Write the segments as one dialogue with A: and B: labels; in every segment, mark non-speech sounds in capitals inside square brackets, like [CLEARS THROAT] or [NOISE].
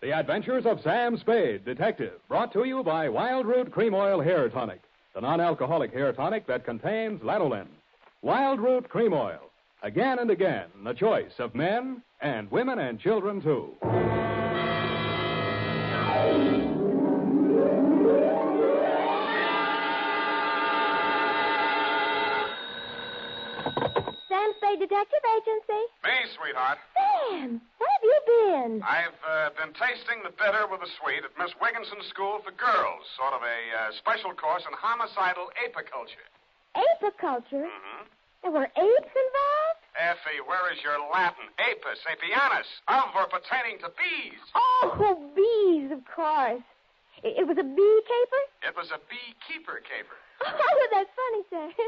A: The Adventures of Sam Spade, Detective, brought to you by Wild Root Cream Oil Hair Tonic, the non alcoholic hair tonic that contains lanolin. Wild Root Cream Oil. Again and again, the choice of men and women and children, too.
B: Sam Spade Detective Agency.
C: Me, sweetheart.
B: Where have you been?
C: I've uh, been tasting the bitter with the sweet at Miss Wigginson's School for Girls, sort of a uh, special course in homicidal apiculture.
B: Apiculture?
C: Mm-hmm.
B: There were apes involved?
C: Effie, where is your Latin? Apis, apianus, of or pertaining to bees.
B: Oh, bees, of course. It, it was a bee caper?
C: It was a beekeeper caper. [LAUGHS]
B: Oh, that's funny, Sam. [LAUGHS]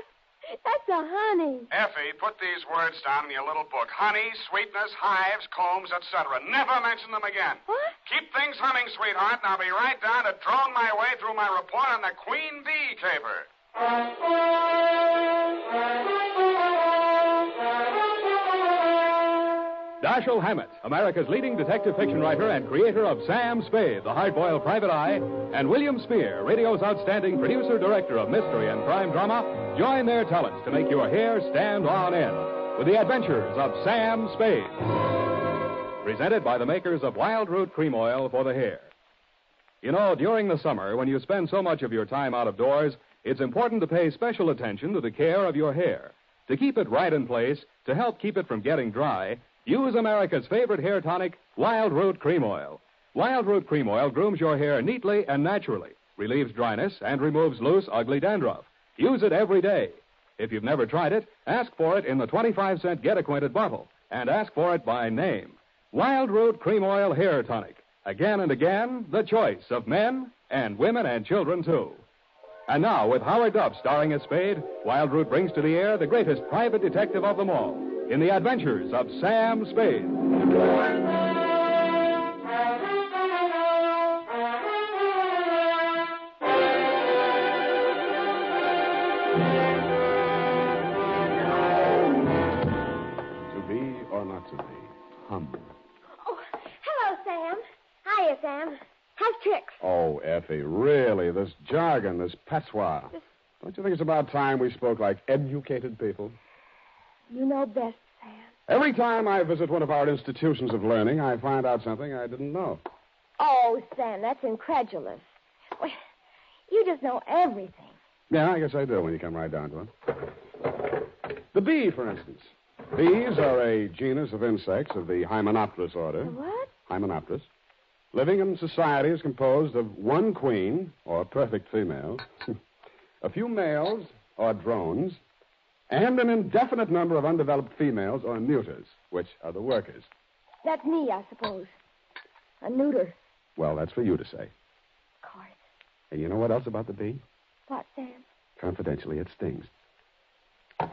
B: Honey.
C: Effie, put these words down in your little book. Honey, sweetness, hives, combs, etc. Never mention them again.
B: What?
C: Keep things humming, sweetheart, and I'll be right down to drone my way through my report on the queen bee caper.
A: Dashiell Hammett, America's leading detective fiction writer and creator of Sam Spade, the hard-boiled private eye, and William Spier, radio's outstanding producer-director of mystery and crime drama, join their talents to make your hair stand on end with the adventures of Sam Spade. Presented by the makers of Wild Root Cream Oil for the hair. You know, during the summer, when you spend so much of your time out of doors, it's important to pay special attention to the care of your hair. To keep it right in place, to help keep it from getting dry, use America's favorite hair tonic, Wild Root Cream Oil. Wild Root Cream Oil grooms your hair neatly and naturally, relieves dryness, and removes loose, ugly dandruff. Use it every day. If you've never tried it, ask for it in the 25 cent Get Acquainted bottle, and ask for it by name. Wild Root Cream Oil Hair Tonic. Again and again, the choice of men and women and children, too. And now, with Howard Duff starring as Spade, Wild Root brings to the air the greatest private detective of them all in the adventures of Sam Spade.
D: To be or not to be? Hum.
B: Oh, hello, Sam. Hiya, Sam. How's tricks?
D: Oh, Effie, really? This jargon, this patois. Don't you think it's about time we spoke like educated people?
B: You know best, Sam.
D: Every time I visit one of our institutions of learning, I find out something I didn't know.
B: Oh, Sam, that's incredulous. Well, you just know everything.
D: Yeah, I guess I do when you come right down to it. The bee, for instance. Bees are a genus of insects of the Hymenopterous order.
B: What?
D: Hymenopterous. Living in society is composed of one queen, or perfect female, [LAUGHS] a few males, or drones, and an indefinite number of undeveloped females, or neuters, which are the workers.
B: That's me, I suppose. A neuter,
D: Well, that's for you to say.
B: of course.
D: And you know what else about the bee?
B: What, Sam?
D: Confidentially, it stings. [CLEARS THROAT]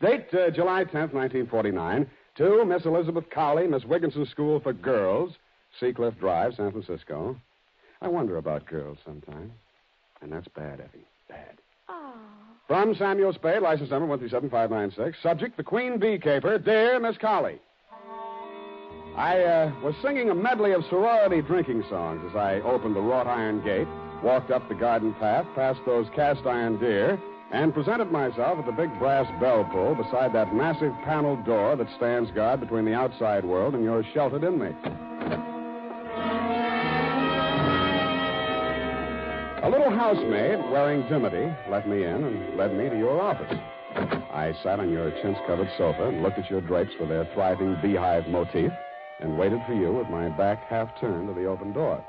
D: Date uh, July 10th, 1949. To Miss Elizabeth Cowley, Miss Wigginson School for Girls, Seacliff Drive, San Francisco. I wonder about girls sometimes. And that's bad, Effie. Bad. From Samuel Spade, license number 137596. Subject, the Queen Bee Caper. Dear Miss Cowley. I uh, was singing a medley of sorority drinking songs as I opened the wrought iron gate, walked up the garden path, past those cast iron deer, and presented myself at the big brass bell pull beside that massive paneled door that stands guard between the outside world and your sheltered inmates. A little housemaid wearing dimity let me in and led me to your office. I sat on your chintz covered sofa and looked at your drapes with their thriving beehive motif and waited for you with my back half turned to the open door.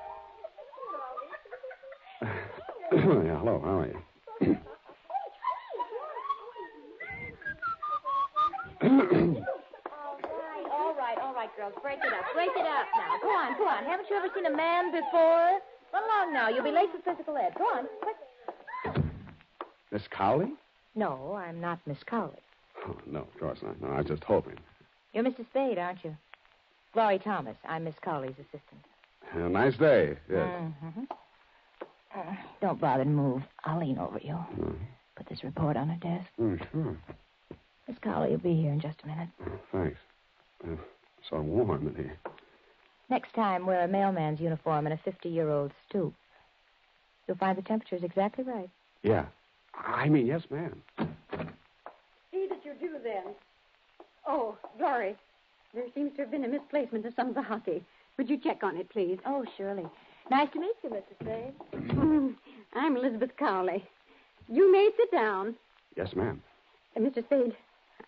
D: [COUGHS] yeah, hello, how are you? [COUGHS]
E: All right, all right, girls. Break it up. Break it up now. Go on, go on. Haven't you ever seen a man before? Run along now. You'll be late for physical ed. Go on, quick.
D: Miss Cowley?
E: No, I'm not Miss Cowley.
D: Oh, no, of course not. No, I was just hoping.
E: You're Mr. Spade, aren't you? Laurie Thomas. I'm Miss Cowley's assistant.
D: A nice day, yes.
E: Mm-hmm. Uh, don't bother to move. I'll lean over you.
D: Mm.
E: Put this report on her desk.
D: Oh, sure.
E: Miss Cowley will be here in just a minute.
D: Oh, thanks. Uh, so warm in here.
E: Next time, wear a mailman's uniform and a 50 year old stoop. You'll find the temperature's exactly right.
D: Yeah. I mean, yes, ma'am.
F: See that you do then. Oh, Glory, there seems to have been a misplacement of some of the hockey. Would you check on it, please?
E: Oh, surely. Nice to meet you, Mr. Spade.
F: Mm, I'm Elizabeth Cowley. You may sit down.
D: Yes, ma'am.
F: Uh, Mr. Spade,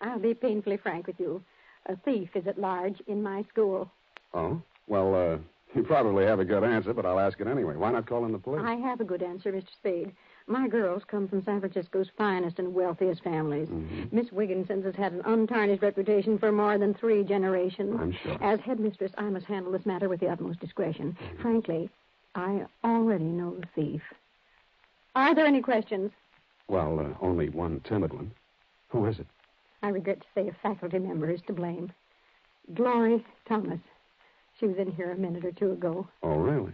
F: I'll be painfully frank with you. A thief is at large in my school.
D: Oh? Well, uh, you probably have a good answer, but I'll ask it anyway. Why not call in the police?
F: I have a good answer, Mr. Spade. My girls come from San Francisco's finest and wealthiest families.
D: Mhm.
F: Miss Wigginson's has had an untarnished reputation for more than three generations.
D: I'm sure.
F: As headmistress, I must handle this matter with the utmost discretion. Frankly, I already know the thief. Are there any questions?
D: Well, uh, only one timid one. Who is it?
F: I regret to say a faculty member is to blame. Glory Thomas. She was in here a minute or two ago.
D: Oh, really?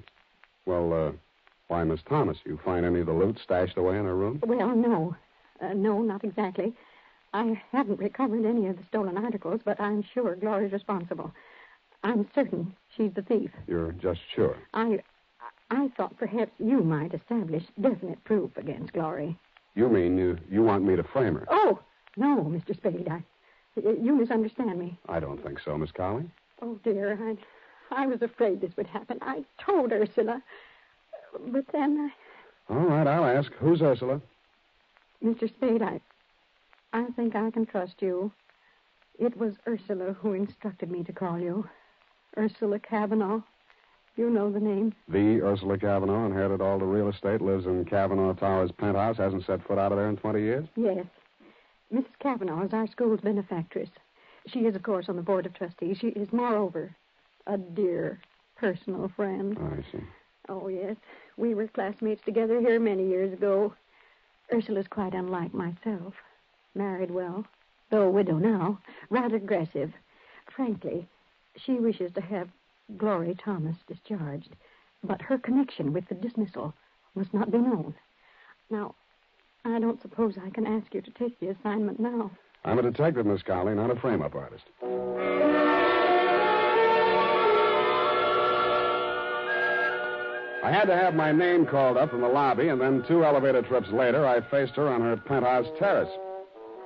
D: Well, uh, why, Miss Thomas, you find any of the loot stashed away in her room?
F: Well, no. Uh, no, not exactly. I haven't recovered any of the stolen articles, but I'm sure Glory's responsible. I'm certain she's the thief.
D: You're just sure.
F: I I thought perhaps you might establish definite proof against Glory.
D: You mean you, you want me to frame her?
F: Oh, no, Mr. Spade. I you misunderstand me.
D: I don't think so, Miss Cowley.
F: Oh dear, I I was afraid this would happen. I told Ursula. But then I.
D: All right, I'll ask. Who's Ursula?
F: Mr. Spade, I I think I can trust you. It was Ursula who instructed me to call you. Ursula Kavanaugh. You know the name.
D: The Ursula Cavanaugh inherited all the real estate, lives in Cavanaugh Towers penthouse, hasn't set foot out of there in 20 years?
F: Yes. Mrs. Kavanaugh is our school's benefactress. She is, of course, on the board of trustees. She is, moreover, a dear personal friend.
D: Oh, I see.
F: Oh, yes. We were classmates together here many years ago. Ursula's quite unlike myself. Married well, though a widow now. Rather aggressive. Frankly, she wishes to have Glory Thomas discharged. But her connection with the dismissal must not be known. Now, I don't suppose I can ask you to take the assignment now.
D: I'm a detective, Miss Cowley, not a frame-up artist. I had to have my name called up from the lobby, and then two elevator trips later, I faced her on her penthouse terrace.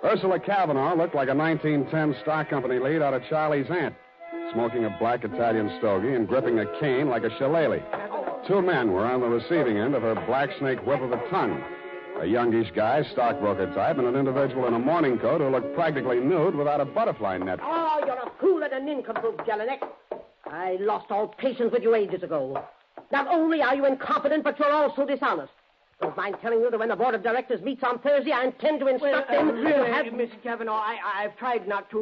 D: Ursula Kavanaugh looked like a 1910 stock company lead out of Charlie's Aunt, smoking a black Italian stogie and gripping a cane like a shillelagh. Two men were on the receiving end of her black snake whip of a tongue. A youngish guy, stockbroker type, and an individual in a morning coat who looked practically nude without a butterfly net.
G: Oh, you're a fool and a nincompoop, Jelinek. I lost all patience with you ages ago. Not only are you incompetent, but you're also dishonest. Don't mind telling you that when the board of directors meets on Thursday, I intend to instruct
H: Well, uh,
G: them
H: really,
G: to have...
H: Miss Kavanaugh, I, I've tried not to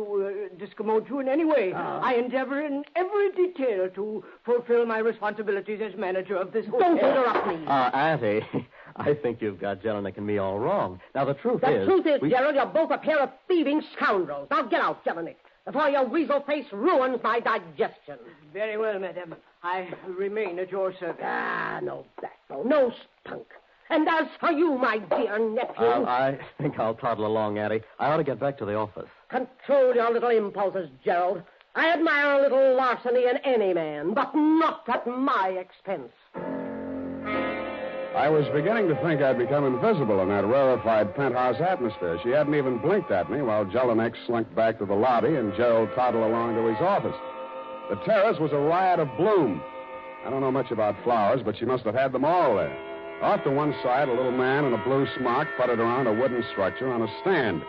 H: uh, discommode you in any way. I endeavor in every detail to fulfill my responsibilities as manager of this hotel.
G: Don't interrupt me.
I: Uh, Auntie, [LAUGHS] I think you've got Jelinek and me all wrong. Now, the truth
G: the
I: is...
G: truth is,
I: we-
G: Gerald, you're both a pair of thieving scoundrels. Now get out, Jelinek, before your weasel face ruins my digestion.
H: Very well, madam. I remain at your service.
G: Ah, no backbone, no spunk. And as for you, my dear nephew,
I: Uh, I think I'll toddle along, Auntie. I ought to get back to the office.
G: control your little impulses, Gerald. I admire a little larceny in any man, but not at my expense.
D: I was beginning to think I'd become invisible in that rarefied penthouse atmosphere. She hadn't even blinked at me while Jelinek slunk back to the lobby and Gerald toddled along to his office. The terrace was a riot of bloom. I don't know much about flowers, but she must have had them all there. Off to one side, a little man in a blue smock putted around a wooden structure on a stand.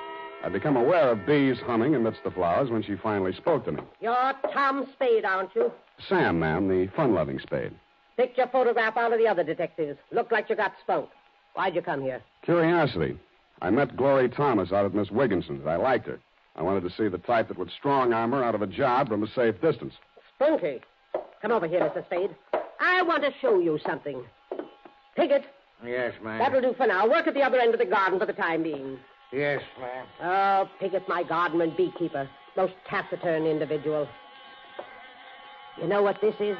D: I'd become aware of bees humming amidst the flowers when she finally spoke to me.
G: You're Tom Spade, aren't you?
D: Sam, ma'am, the fun-loving spade.
G: Picked your photograph out of the other detectives. Looked like you got spunk. Why'd you come here?
D: Curiosity. I met Glory Thomas out at Miss Wigginson's. I liked her. I wanted to see the type that would strong arm her out of a job from a safe distance.
G: Spunky. Come over here, Mr. Spade. I want to show you something. Piggott,
J: Yes, ma'am.
G: that'll do for now. Work at the other end of the garden for the time being.
J: Yes, ma'am.
G: Oh, Piggott, my gardener and beekeeper. Most taciturn individual. You know what this is?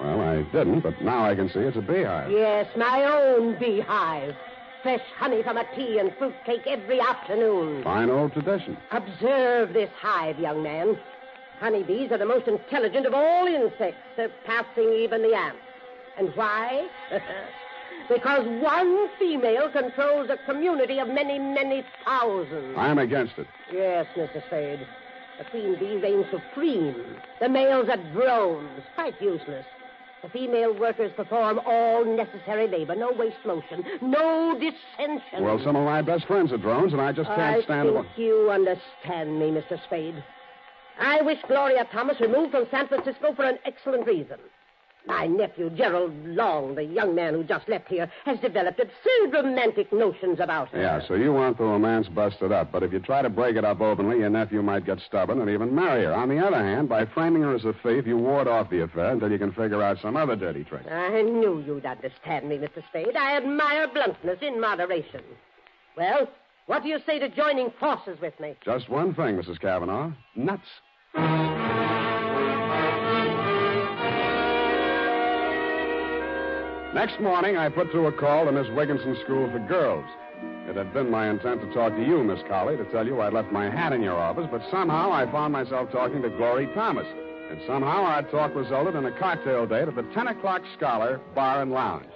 D: Well, I didn't, but now I can see it's a beehive.
G: Yes, my own beehive. Fresh honey from a tea and fruitcake every afternoon.
D: Fine old tradition.
G: Observe this hive, young man. Honeybees are the most intelligent of all insects, surpassing even the ants. And why? [LAUGHS] because one female controls a community of many, many thousands.
D: I'm against it.
G: Yes, Mr. Spade. The queen bee reigns supreme. The males are drones, quite useless. The female workers perform all necessary labor. No waste motion. No dissension.
D: Well, some of my best friends are drones, and I just can't stand it
G: I
D: stand
G: think you understand me, Mr. Spade. I wish Gloria Thomas removed from San Francisco for an excellent reason. My nephew, Gerald Long, the young man who just left here, has developed absurd romantic notions about her.
D: Yeah, so you want the romance busted up, but if you try to break it up openly, your nephew might get stubborn and even marry her. On the other hand, by framing her as a thief, you ward off the affair until you can figure out some other dirty trick.
G: I knew you'd understand me, Mr. Spade. I admire bluntness in moderation. Well, what do you say to joining forces with me?
D: Just one thing, Mrs. Cavanaugh. Nuts. Next morning, I put through a call to Miss Wigginson School for Girls. It had been my intent to talk to you, Miss Colley, to tell you I'd left my hat in your office, but somehow I found myself talking to Glory Thomas. And somehow our talk resulted in a cocktail date at the 10 o'clock Scholar Bar and Lounge.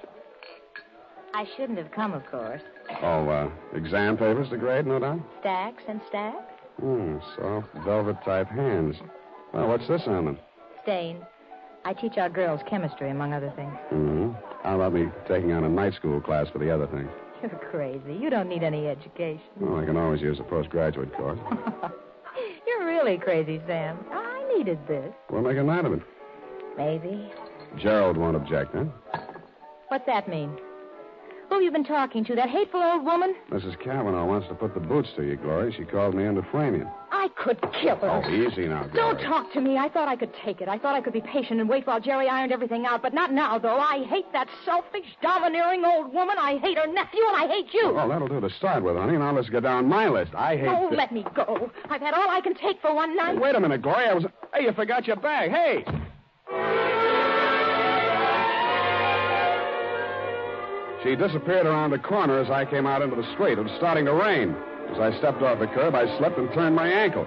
E: I shouldn't have come, of course.
D: Oh, uh, exam papers to grade, no doubt?
E: Stacks and stacks?
D: Hmm, soft velvet type hands. Well, what's this on them?
E: Stain. I teach our girls chemistry, among other things.
D: Mm-hmm. How about me taking on a night school class for the other thing?
E: You're crazy. You don't need any education.
D: Well, I can always use a postgraduate course. [LAUGHS]
E: You're really crazy, Sam. I needed this.
D: We'll make a night of it.
E: Maybe.
D: Gerald won't object, huh?
E: What's that mean? Who have you been talking to? That hateful old woman?
D: Mrs. Kavanaugh wants to put the boots to you, Glory. She called me in to frame you.
E: I could kill her.
D: Oh, easy now, Glory.
E: Don't talk to me. I thought I could take it. I thought I could be patient and wait while Jerry ironed everything out, but not now, though. I hate that selfish, domineering old woman. I hate her nephew, and I hate you.
D: Well, that'll do to start with, honey. Now let's get down my list. I hate.
E: Oh,
D: the-
E: let me go. I've had all I can take for one night.
D: Wait a minute, Glory. I was. Hey, you forgot your bag. Hey! She disappeared around a corner as I came out into the street. It was starting to rain. As I stepped off the curb, I slipped and turned my ankle.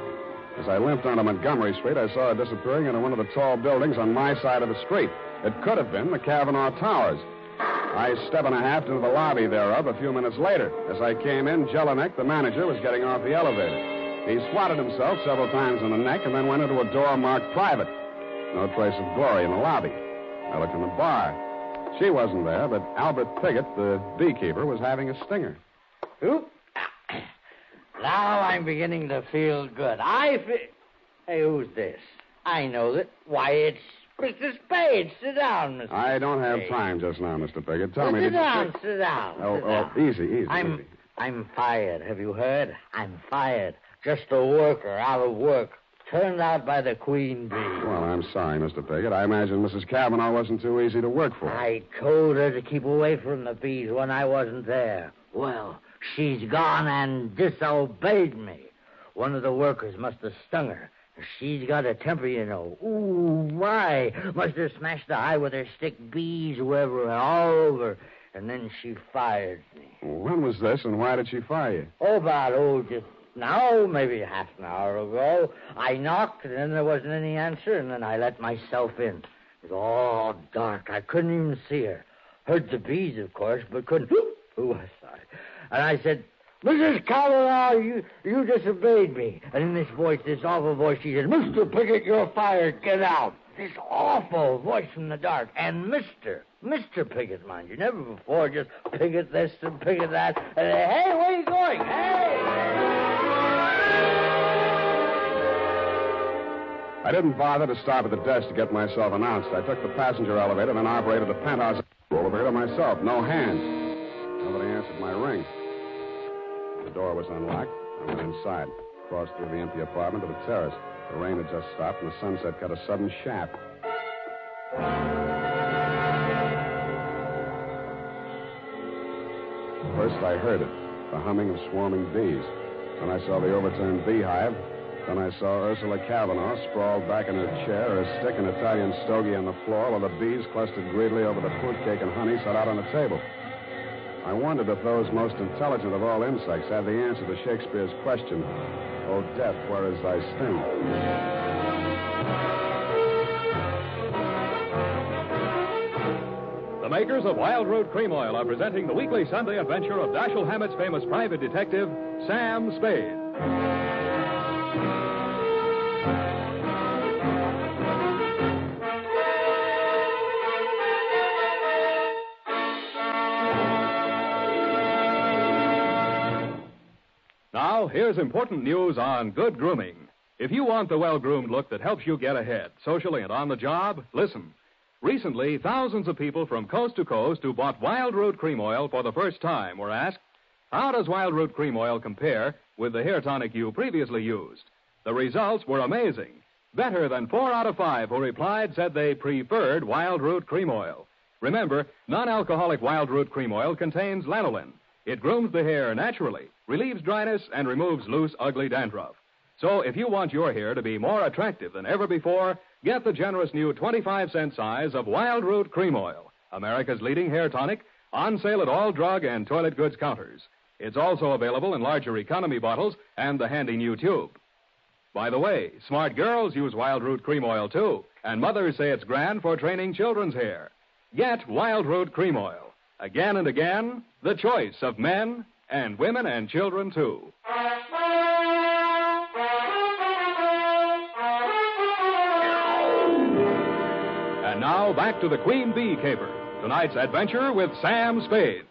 D: As I limped onto Montgomery Street, I saw her disappearing into one of the tall buildings on my side of the street. It could have been the Cavanaugh Towers. I step and a half into the lobby thereof a few minutes later. As I came in, Jelinek, the manager, was getting off the elevator. He swatted himself several times in the neck and then went into a door marked private. No trace of Glory in the lobby. I looked in the bar. She wasn't there, but Albert Piggott, the beekeeper, was having a stinger.
J: Oop. Now I'm beginning to feel good. I feel. Hey, who's this? I know that. Why, it's Mr. Spade. Sit down, Mr.
D: I don't have
J: Spade.
D: time just now, Mr. Piggott. Tell
J: Well,
D: me,
J: sit
D: did you
J: down, sit down.
D: Oh,
J: sit
D: oh, easy, easy,
J: I'm,
D: easy.
J: I'm fired. Have you heard? I'm fired. Just a worker out of work. Turned out by the queen bee.
D: Well, I'm sorry, Mr. Piggott. I imagine Mrs. Kavanaugh wasn't too easy to work for.
J: I told her to keep away from the bees when I wasn't there. Well, she's gone and disobeyed me. One of the workers must have stung her. She's got a temper, you know. Ooh, my. Must have smashed the eye with her stick, bees wherever and all over. And then she fired me.
D: When was this, and why did she fire you?
J: Oh, about, oh, just now, maybe half an hour ago. I knocked, and then there wasn't any answer, and then I let myself in. It was all dark. I couldn't even see her. Heard the bees, of course, but couldn't. Ooh, I'm sorry. And I said, Mrs. Cavanaugh, you, you disobeyed me. And in this voice, this awful voice, she said, Mr. Pickett, you're fired. Get out. This awful voice from the dark. And Mr. Mr. Pickett, mind you. Never before, just Pickett this and Pickett that. And, uh, hey, where are you going? Hey!
D: I didn't bother to stop at the desk to get myself announced. I took the passenger elevator, then operated the penthouse elevator myself. No hands. Nobody answered my ring. The door was unlocked. I went inside, crossed through the empty apartment to the terrace. The rain had just stopped, and the sunset cut a sudden shaft. First, I heard it the humming of swarming bees. Then I saw the overturned beehive. Then I saw Ursula Kavanaugh sprawled back in her chair, her stick and Italian stogie on the floor, while the bees clustered greedily over the fruit cake and honey set out on the table. I wondered if those most intelligent of all insects had the answer to Shakespeare's question, O death, where is thy sting?
A: The makers of Wild Root Cream Oil are presenting the weekly Sunday adventure of Dashiell Hammett's famous private detective, Sam Spade. Here's important news on good grooming. If you want the well groomed look that helps you get ahead, socially and on the job, listen. Recently, thousands of people from coast to coast who bought Wild Root Cream Oil for the first time were asked, How does Wild Root Cream Oil compare with the hair tonic you previously used? The results were amazing. Better than four out of five who replied said they preferred Wild Root Cream Oil. Remember, non alcoholic Wild Root Cream Oil contains lanolin. It grooms the hair naturally, relieves dryness, and removes loose, ugly dandruff. So if you want your hair to be more attractive than ever before, get the generous new 25 cent size of Wild Root Cream Oil, America's leading hair tonic, on sale at all drug and toilet goods counters. It's also available in larger economy bottles and the handy new tube. By the way, smart girls use Wild Root Cream Oil too, and mothers say it's grand for training children's hair. Get Wild Root Cream Oil. Again and again, the choice of men and women and children too. And now back to the Queen Bee Caper. Tonight's adventure with Sam Spade.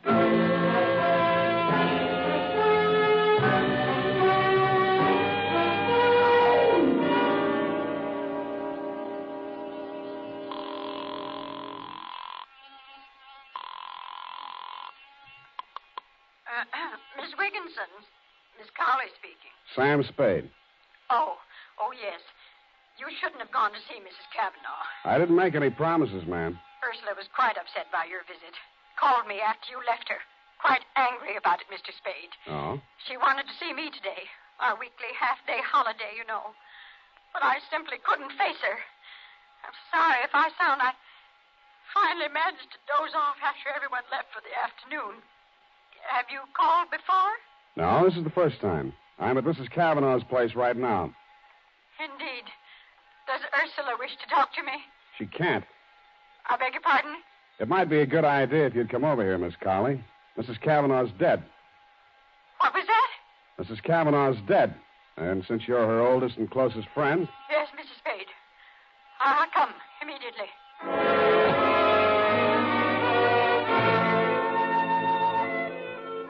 D: Sam Spade.
K: Oh, oh yes. You shouldn't have gone to see Mrs. Kavanaugh.
D: I didn't make any promises, ma'am.
K: Ursula was quite upset by your visit. Called me after you left her. Quite angry about it, Mr. Spade.
D: Oh?
K: She wanted to see me today. Our weekly half-day holiday, you know. But I simply couldn't face her. I'm sorry if I sound. I finally managed to doze off after everyone left for the afternoon. Have you called before?
D: No, this is the first time. I'm at Mrs. Cavanaugh's place right now.
K: Indeed. Does Ursula wish to talk to me?
D: She can't.
K: I beg your pardon?
D: It might be a good idea if you'd come over here, Miss Collie. Mrs. Cavanaugh's dead.
K: What was that?
D: Mrs. Cavanaugh's dead. And since you're her oldest and closest friend,
K: Yes, Mrs. Spade. I'll come immediately.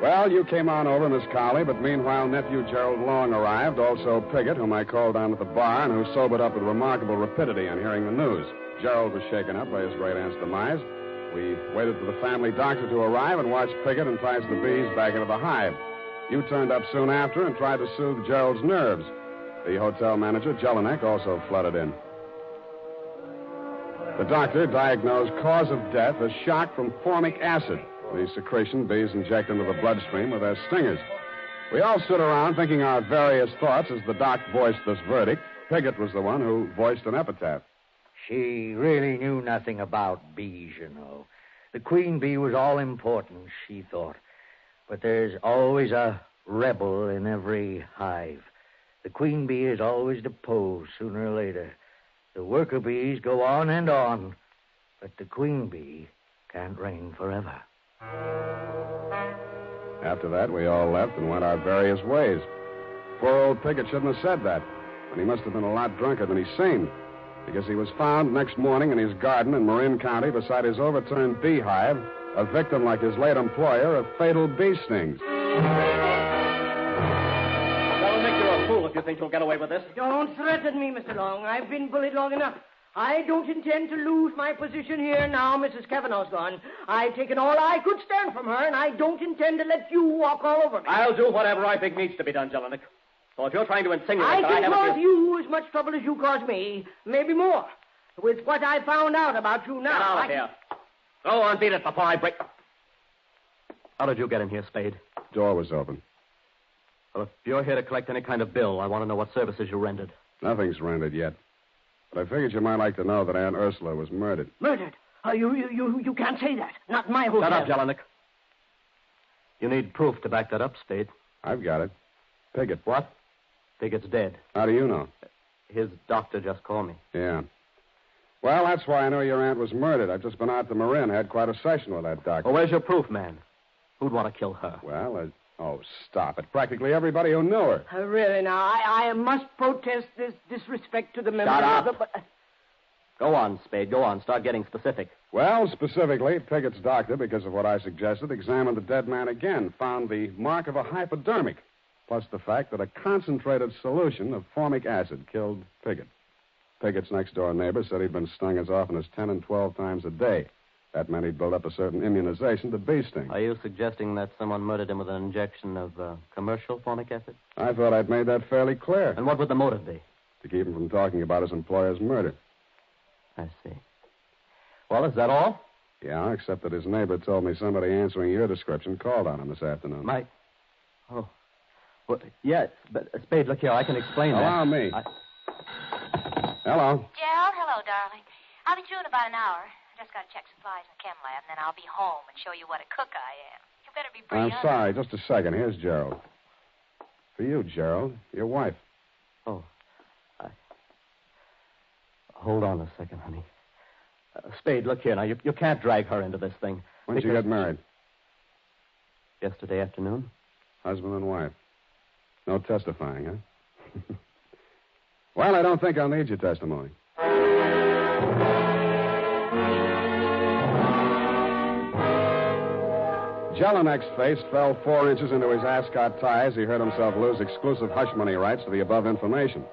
D: Well, you came on over, Miss Collie, but meanwhile, nephew Gerald Long arrived, also Piggott, whom I called down at the bar and who sobered up with remarkable rapidity on hearing the news. Gerald was shaken up by his great aunt's demise. We waited for the family doctor to arrive and watched Piggott entice the bees back into the hive. You turned up soon after and tried to soothe Gerald's nerves. The hotel manager, Jelinek, also flooded in. The doctor diagnosed cause of death as shock from formic acid, the secretion bees inject into the bloodstream with their stingers. We all stood around thinking our various thoughts as the doc voiced this verdict. Piggott was the one who voiced an epitaph.
J: She really knew nothing about bees, you know. The queen bee was all important, she thought. But there's always a rebel in every hive. The queen bee is always deposed sooner or later. The worker bees go on and on, but the queen bee can't reign forever.
D: After that, we all left and went our various ways. Poor old Pickett shouldn't have said that, and he must have been a lot drunker than he seemed, because he was found next morning in his garden in Marin County beside his overturned beehive, a victim like his late employer of fatal bee stings.
I: That'll make you a fool if you think you'll get away with this.
H: Don't threaten me, Mr. Long. I've been bullied long enough. I don't intend to lose my position here now Mrs. Kavanaugh's gone. I've taken all I could stand from her, and I don't intend to let you walk all over me.
I: I'll do whatever I think needs to be done, Jelinek. So if you're trying to insinuate
H: I
I: that I
H: can
I: haven't...
H: cause you as much trouble as you caused me, maybe more. With what I found out about you now.
I: Get out of
H: I-
I: here. Go on, beat it before I break... How did you get in here, Spade?
D: Door was open.
I: Well, if you're here to collect any kind of bill, I want to know what services you rendered.
D: Nothing's rendered yet. But I figured you might like to know that Aunt Ursula was murdered.
H: Murdered? Uh, you, you, you, you can't say that. Not my hotel.
I: Shut up, Jelinek. You need proof to back that up, Spade.
D: I've got it. Piggott.
I: What? Piggott's dead.
D: How do you know?
I: His doctor just called me.
D: Yeah. Well, that's why I know your aunt was murdered. I've just been out to Marin, had quite a session with that doctor.
I: Well, where's your proof, man? Who'd want to kill her?
D: Well, uh, oh, stop it. Practically everybody who knew her.
H: Uh, really, now, I, I must protest this disrespect to the memory
I: Shut up.
H: of the... But,
I: Go on, Spade. Go on. Start getting specific.
D: Well, specifically, Piggott's doctor, because of what I suggested, examined the dead man again, found the mark of a hypodermic, plus the fact that a concentrated solution of formic acid killed Piggott. Piggott's next door neighbor said he'd been stung as often as 10 and 12 times a day. That meant he'd built up a certain immunization to bee sting.
I: Are you suggesting that someone murdered him with an injection of uh, commercial formic acid?
D: I thought I'd made that fairly clear.
I: And what would the motive be?
D: To keep him from talking about his employer's murder.
I: I see. Well, is that all?
D: Yeah, except that his neighbor told me somebody answering your description called on him this afternoon.
I: Mike. Oh. Well, yes, but uh, Spade, look here. I can explain
D: Allow
I: that.
D: me.
I: I...
D: Hello.
K: Gerald, hello, darling. I'll be through in about an hour. I just got to check supplies in the chem lab, and then I'll be home and show you what a cook I am. You better be pretty
D: I'm sorry. Just a second. Here's Gerald. For you, Gerald. Your wife.
I: Oh. I... Hold on a second, honey. Uh, Spade, look here. Now, you, you can't drag her into this thing.
D: When'd you
I: because-
D: get married?
I: Yesterday afternoon.
D: Husband and wife. No testifying, huh? [LAUGHS] well, I don't think I'll need your testimony. Jelinek's face fell four inches into his ascot tie as he heard himself lose exclusive hush money rights to the above information.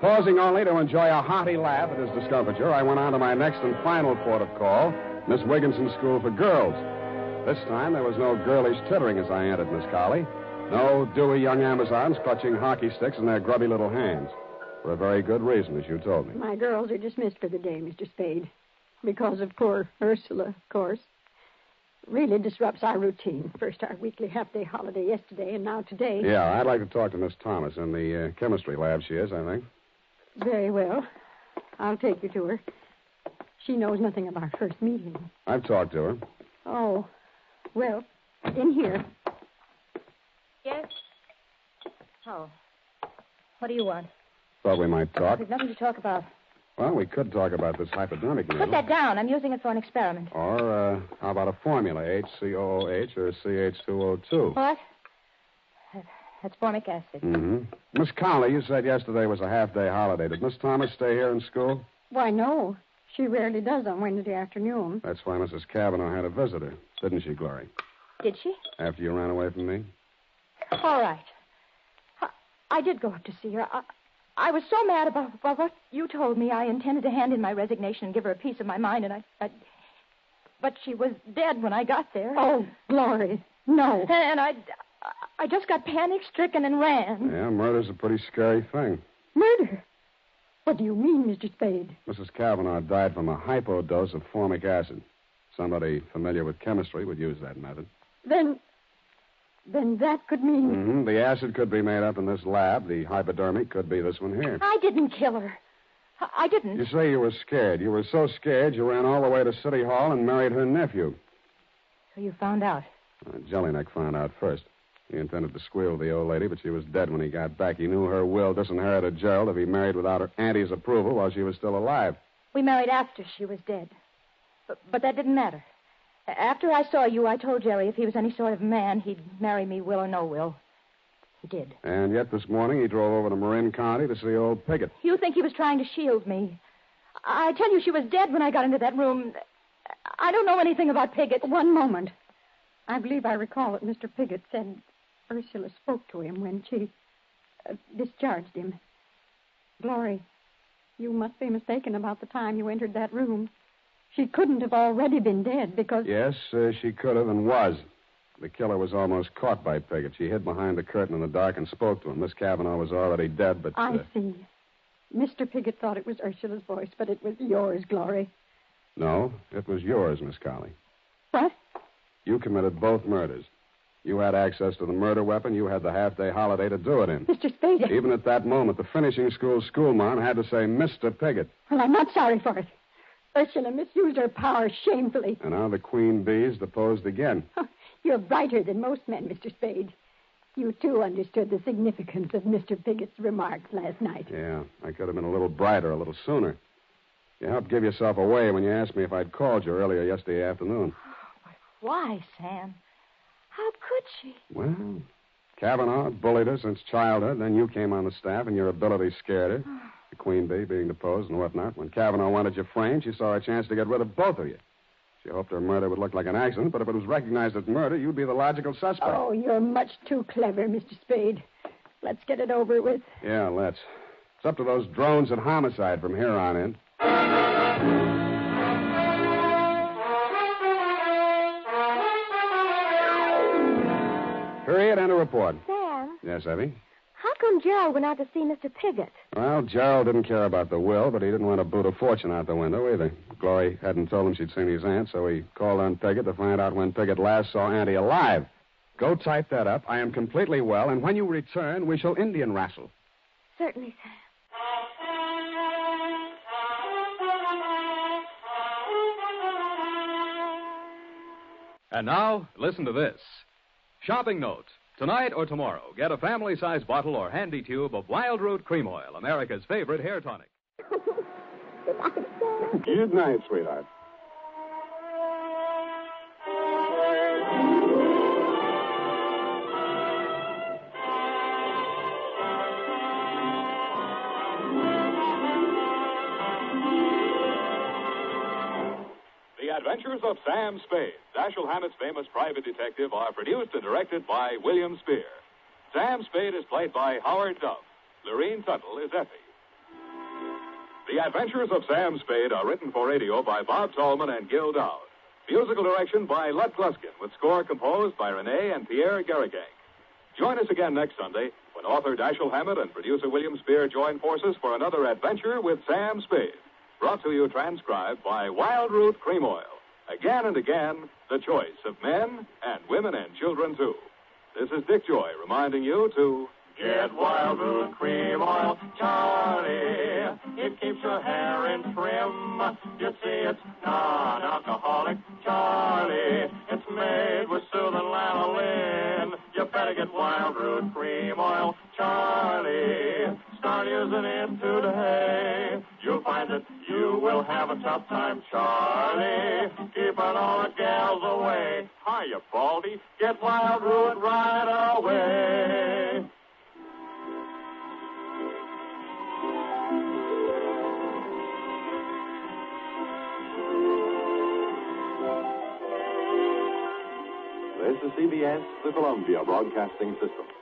D: Pausing only to enjoy a hearty laugh at his discomfiture, I went on to my next and final port of call, Miss Wigginson School for Girls. This time there was no girlish tittering as I entered Miss Collie. No dewy young Amazons clutching hockey sticks in their grubby little hands. For a very good reason, as you told me.
F: My girls are dismissed for the day, Mr. Spade. Because of poor Ursula, of course. Really disrupts our routine. First our weekly half-day holiday yesterday, and now today.
D: Yeah, I'd like to talk to Miss Thomas in the uh, chemistry lab. She is, I think.
F: Very well. I'll take you to her. She knows nothing of our first meeting.
D: I've talked to her.
F: Oh, well, in here.
E: Yes? Oh. What do you want?
D: Thought we might talk.
E: There's nothing to talk about.
D: Well, we could talk about this hypodermic needle.
E: Put that down. I'm using it for an experiment.
D: Or uh, how about a formula, HCOOH or CH2O2?
E: What? That's formic acid.
D: Mm-hmm. Miss Conley, you said yesterday was a half-day holiday. Did Miss Thomas stay here in school?
F: Why, no. She rarely does on Wednesday afternoon.
D: That's why Mrs. Cavanaugh had a visitor, didn't she, Glory?
E: Did she?
D: After you ran away from me?
E: All right. I, I did go up to see her. I, I was so mad about, about what you told me. I intended to hand in my resignation and give her a piece of my mind, and I, I. But she was dead when I got there.
F: Oh, Glory. No.
E: And, and I. I just got panic stricken and ran.
D: Yeah, murder's a pretty scary thing.
F: Murder? What do you mean, Mr. Spade?
D: Mrs. Cavanaugh died from a hypodose of formic acid. Somebody familiar with chemistry would use that method.
F: Then. Then that could mean.
D: Mm-hmm. The acid could be made up in this lab. The hypodermic could be this one here.
E: I didn't kill her. I, didn't.
D: You say you were scared. You were so scared you ran all the way to City Hall and married her nephew.
E: So you found out.
D: Uh, Jellyneck found out first. He intended to squeal the old lady, but she was dead when he got back. He knew her will disinherited Gerald if he married without her auntie's approval while she was still alive.
E: We married after she was dead. But, but that didn't matter. A- After I saw you, I told Jerry if he was any sort of man, he'd marry me, will or no will. He did.
D: And yet this morning he drove over to Marin County to see old Piggott.
E: You think he was trying to shield me? I I tell you, she was dead when I got into that room. I don't know anything about Piggott.
F: One moment. I believe I recall that Mr. Piggott said Ursula spoke to him when she uh, discharged him. Glory, you must be mistaken about the time you entered that room. She couldn't have already been dead because.
D: Yes, uh, she could have and was. The killer was almost caught by Piggott. She hid behind the curtain in the dark and spoke to him. Miss Cavanaugh was already dead, but.
F: I
D: uh,
F: see. Mr. Piggott thought it was Ursula's voice, but it was yours, Glory.
D: No, it was yours, Miss Collie.
F: What?
D: You committed both murders. You had access to the murder weapon. You had the half day holiday to do it in.
F: Mr. Spade.
D: Even at that moment, the finishing school schoolmarm had to say Mr. Piggott.
F: Well, I'm not sorry for it. Ursula misused her power shamefully.
D: And now the queen bees deposed again. [LAUGHS]
F: You're brighter than most men, Mr. Spade. You too understood the significance of Mr. Piggott's remarks last night.
D: Yeah, I could have been a little brighter a little sooner. You helped give yourself away when you asked me if I'd called you earlier yesterday afternoon.
E: Oh, why, Sam? How could she?
D: Well, Kavanaugh bullied her since childhood. Then you came on the staff, and your ability scared her. Oh. The Queen Bee being deposed and whatnot. When Kavanaugh wanted you framed, she saw a chance to get rid of both of you. She hoped her murder would look like an accident, but if it was recognized as murder, you'd be the logical suspect.
F: Oh, you're much too clever, Mr. Spade. Let's get it over with.
D: Yeah, let's. It's up to those drones and homicide from here on in. Period and a report.
B: Sam,
D: Yes, Effie?
B: How come Gerald went out to see Mr. Piggott?
D: Well, Gerald didn't care about the will, but he didn't want to boot a fortune out the window either. Glory hadn't told him she'd seen his aunt, so he called on Piggott to find out when Piggott last saw Auntie alive. Go type that up. I am completely well, and when you return, we shall Indian wrestle.
B: Certainly, Sam.
A: And now, listen to this. Shopping note. Tonight or tomorrow, get a family size bottle or handy tube of Wild Root Cream Oil, America's favorite hair tonic. [LAUGHS]
D: Good night, sweetheart.
A: The adventures of Sam Spade, Dashiell Hammett's famous private detective, are produced and directed by William Spier. Sam Spade is played by Howard Duff. Lorene Tuttle is Effie. The Adventures of Sam Spade are written for radio by Bob Tallman and Gil Dowd. Musical direction by Lud Gluskin, with score composed by Renee and Pierre Garriguenc. Join us again next Sunday when author Dashiell Hammett and producer William Spier join forces for another adventure with Sam Spade. Brought to you transcribed by Wild Root Cream Oil. Again and again, the choice of men and women and children, too. This is Dick Joy reminding you to
L: Get Wild Root Cream Oil, Charlie. It keeps your hair in trim. You see, it's non-alcoholic, Charlie. It's made with soothing lanolin. You better get Wild Root Cream Oil, Charlie. Start using it today. You'll find that you will have a tough time, Charlie. Keeping all the gals away. Hiya, Baldy. Get Wild Root right away.
M: This is CBS, the Columbia Broadcasting System.